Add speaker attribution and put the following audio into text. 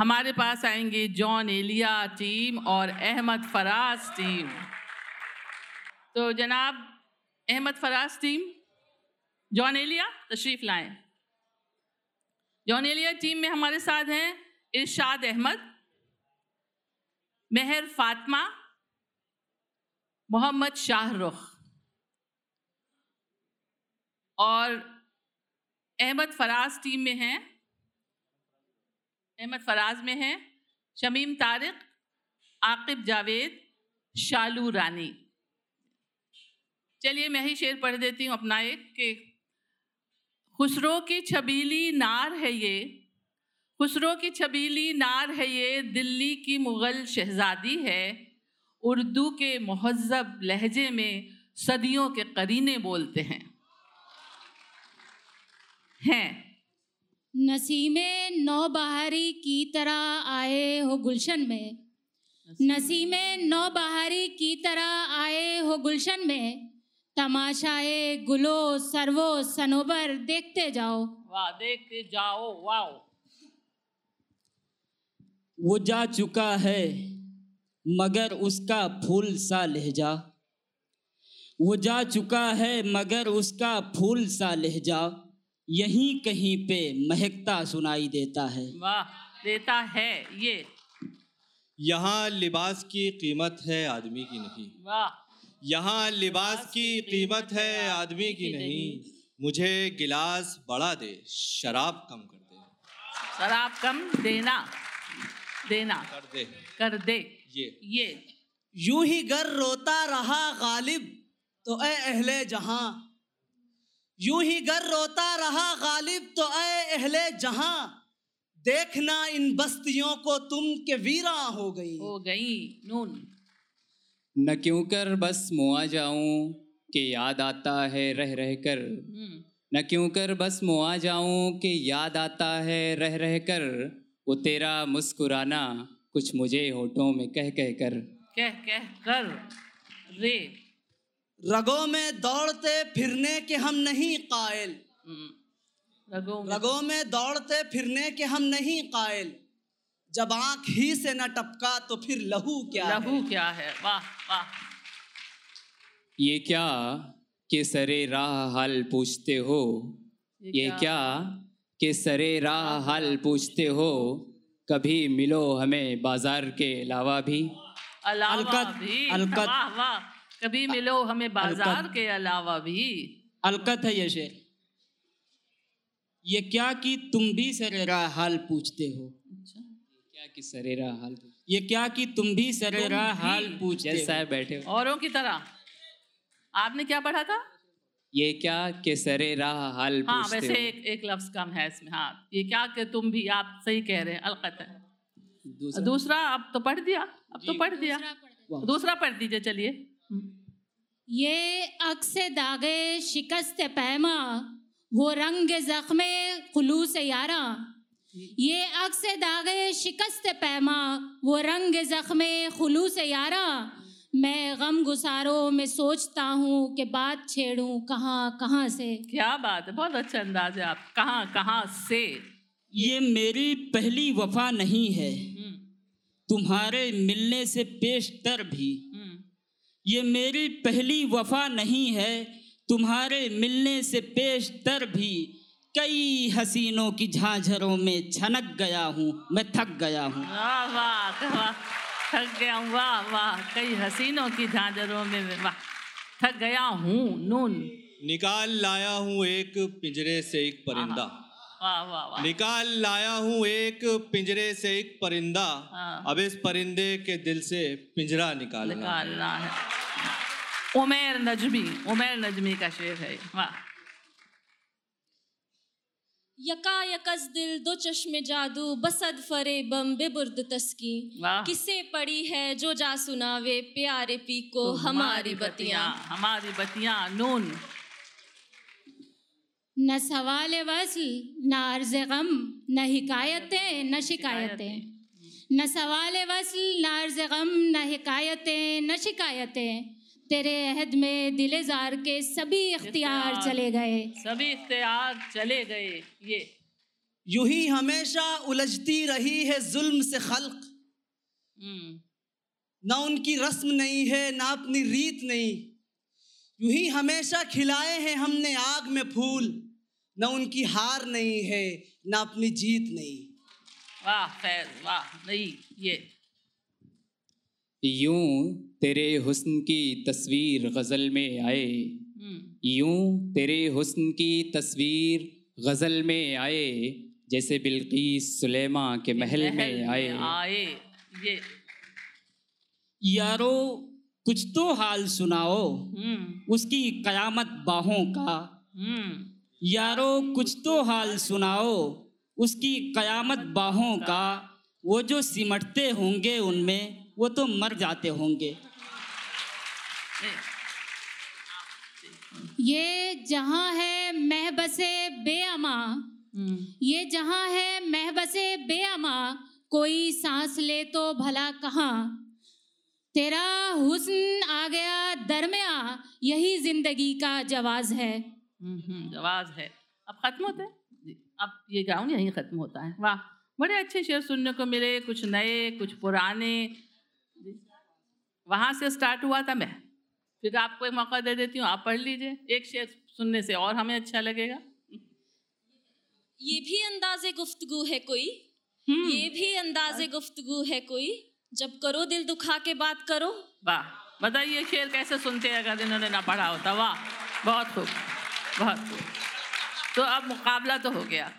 Speaker 1: हमारे पास आएँगे John Elia team और अहमद फराज टीम। तो जनाब, अहमद फराज टीम, जॉन एलिया, तशरीफ़ लाएँ। जॉन एलिया टीम में हमारे साथ हैं इरशाद अहमद, मेहर फातिमा, मोहम्मद शाहरुख और अहमद फराज टीम में हैं अहमद फराज में हैं, शमीम तारिक, आकिब जावेद, शालू रानी। चलिए मैं ही शेर पढ़ देती हूँ अपना एक कि खुसरो की छबीली नार है ये, खुसरो की छबीली नार है ये, दिल्ली की मुग़ल शहज़ादी है। उर्दू के महज़ब लहजे में सदियों के करीने बोलते हैं। हैं।
Speaker 2: नसीमे नौ बहारी की तरह आए हो गुलशन में। नसीमे नौ बहारी की तरह आए हो गुलशन में। तमाशाए गुलो सरवो सनोबर देखते जाओ।
Speaker 1: वाह देखते जाओ वाह
Speaker 3: वो जा चुका है मगर उसका फूल सा लहजा। वो जा चुका है मगर उसका फूल सा लहजा। यहीं कहीं पे महकता सुनाई देता है।
Speaker 1: वाह देता है ये।
Speaker 4: यहाँ लिबास की कीमत है आदमी की नहीं।
Speaker 1: वाह।
Speaker 4: यहाँ लिबास की कीमत है आदमी की नहीं। मुझे गिलास बड़ा दे शराब कम कर दे।
Speaker 1: शराब कम देना देना।
Speaker 4: कर दे।
Speaker 1: कर दे।
Speaker 4: ये।
Speaker 1: ये।
Speaker 5: यूँ ही गर रोता रहा गालिब तो ए अहले जहाँ यूँ ही गर रोता रहा गालिब तो ए अहले जहाँ। देखना इन बस्तियों को तुम के वीरा हो गई।
Speaker 1: हो गई नून।
Speaker 6: न क्यों कर बस मुआ जाऊँ कि याद आता है रह रह कर।
Speaker 1: हम्म,
Speaker 6: न क्यों कर बस मुआ जाऊँ कि याद आता है रह रह कर। वो तेरा मुस्कुराना कुछ मुझे होठों में कह कह कर।
Speaker 1: कह कह कर रे।
Speaker 5: रगों में दौड़ते फिरने के हम नहीं कायल।
Speaker 1: हम्म, रगों में
Speaker 5: रगों में दौड़ते फिरने के हम नहीं कायल। जब आँख ही से न टपका तो फिर लहू क्या है?
Speaker 1: लहू क्या है? वाह वाह।
Speaker 6: ये क्या कि सरे राह हाल पूछते हो? ये क्या? के सरे राह हाल पूछते हो? कभी मिलो हमें बाज़ार के अलावा भी?
Speaker 1: अलावा
Speaker 3: अलकत-
Speaker 1: भी?
Speaker 3: अलकत-
Speaker 1: वाह वाह। कभी मिलो हमें बाज़ार के अलावा भी।
Speaker 3: अलकत है ये शेर। ये क्या कि तुम भी सरेरा हाल पूछते हो?
Speaker 6: क्या कि सरे राह हाल
Speaker 3: ये क्या कि तुम भी सरेरा
Speaker 1: तुम
Speaker 3: हाल पूछते हो?
Speaker 6: बैठे हो।
Speaker 1: औरों की तरह। आपने क्या पढ़ा था?
Speaker 6: ये क्या कि सरे राह हाल
Speaker 1: हाँ
Speaker 6: पूछते
Speaker 1: वैसे
Speaker 6: हो?
Speaker 1: एक एक लफ्ज कम है इसमें। हाँ ये क्या कि तुम भी आप सही कह रहे हैं अलकत है
Speaker 6: दूसरा।
Speaker 1: दूसरा अब तो पढ़ दिया अब तो पढ़ दिया। दूसरा पढ़ दीजिए चलिए।
Speaker 2: ये अक्स दागे शिकस्त पैमा वो रंग जख्मे खुलूस यारा। ये अक्स दागे शिकस्त पैमा वो रंग जख्मे खुलूस यारा। मैं गम गुसारों में सोचता हूँ कि बात छेड़ूं कहाँ कहाँ से।
Speaker 1: क्या बात है बहुत अच्छा अंदाज है आप कहाँ कहाँ से?
Speaker 3: ये मेरी पहली वफा नहीं है।
Speaker 1: हम्म,
Speaker 3: तुम्हारे मिलने से पेशतर भी। ये मेरी पहली वफा नहीं है तुम्हारे मिलने से पेशतर भी कई हसीनों की झांझरों में छनक गया हूँ मैं थक गया हूँ।
Speaker 1: वाह वाह वाह थक गया हूँ वाह वाह कई हसीनों की झांझरों में वाह थक गया हूँ नून।
Speaker 4: निकाल लाया हूँ एक पिंजरे से एक परिंदा।
Speaker 1: वाह वाह वाह।
Speaker 4: निकाल लाया हूँ एक पिंजरे से एक परिंदा।
Speaker 1: हाँ।
Speaker 4: अब इस परिंदे के दिल से पिंजरा निकालना
Speaker 1: निकालना है। उमेर नजमी उमेर नजमी का शेर है। वाह।
Speaker 7: यका यकस दिल दो चश्मे जादू बसद फरे बम बेबुर्द तस्की। किसे पड़ी है जो जा सुनावे प्यारे पी को
Speaker 1: तो
Speaker 7: हमारी बतिया
Speaker 1: हमारी बतिया नून।
Speaker 2: न सवाल वसल न अर्ज़ गम न हिकायतें न शिकायतें। न सवाल वसल न अर्ज़ गम न हिकायतें न शिकायतें। तेरे अहद में दिले जार के सभी इख्तियार। चले गए।
Speaker 1: सभी इख्तियार चले गए ये।
Speaker 5: यूँ ही हमेशा उलझती रही है जुल्म से खल्क।
Speaker 1: हम्म,
Speaker 5: ना उनकी रस्म नहीं है ना अपनी रीत नहीं। यूँ ही हमेशा खिलाए हैं हमने आग में फूल। ना उनकी हार नहीं है ना अपनी जीत नहीं।
Speaker 1: वाह फैज वाह नहीं ये।
Speaker 6: यूँ तेरे हुस्न की तस्वीर गज़ल में आए।
Speaker 1: हम्म,
Speaker 6: यूँ तेरे हुस्न की तस्वीर गज़ल में आए जैसे बिल्कीस सुलेमा के महल में आए।
Speaker 1: आए ये।
Speaker 3: यारो कुछ तो हाल सुनाओ।
Speaker 1: हम्म।
Speaker 3: उसकी कयामत बाहों का।
Speaker 1: हम्म।
Speaker 3: यारो कुछ तो हाल सुनाओ। उसकी कयामत बाहों का वो जो सिमटते होंगे उनमें वो तो मर जाते होंगे।
Speaker 2: ये जहाँ है महबसे बेअमा
Speaker 1: हम्म,
Speaker 2: ये जहाँ है महबसे बेअमा कोई सांस ले तो भला कहाँ? तेरा हुस्न आ गया दरमिया यही ज़िंदगी का जवाज है।
Speaker 1: हम्म, हम्म, है। अब खत्म होता है? जी, अब ये गाउन यहीं खत्म होता है। वाह बड़े अच्छे शेर सुनने को मिले कुछ नए कुछ पुराने। वहाँ से स्टार्ट हुआ था मैं। फिर आपको एक मौका दे देती हूँ आप पढ़ लीजिए। एक शेर सुनने से और हमें अच्छा लगेगा।
Speaker 7: ये भी अंदाजे गुफ्तगु है कोई?
Speaker 1: हम्म,
Speaker 7: ये भी अंदाजे गुफ्तगु है कोई? जब करो दिल दुखा के बात करो।
Speaker 1: वाह बताइए शेर कैसे सुनते हैं अगर इन्होंने ना पढ़ा होता। वाह बहुत खूब। बहुत तो अब मुकाबला तो हो गया।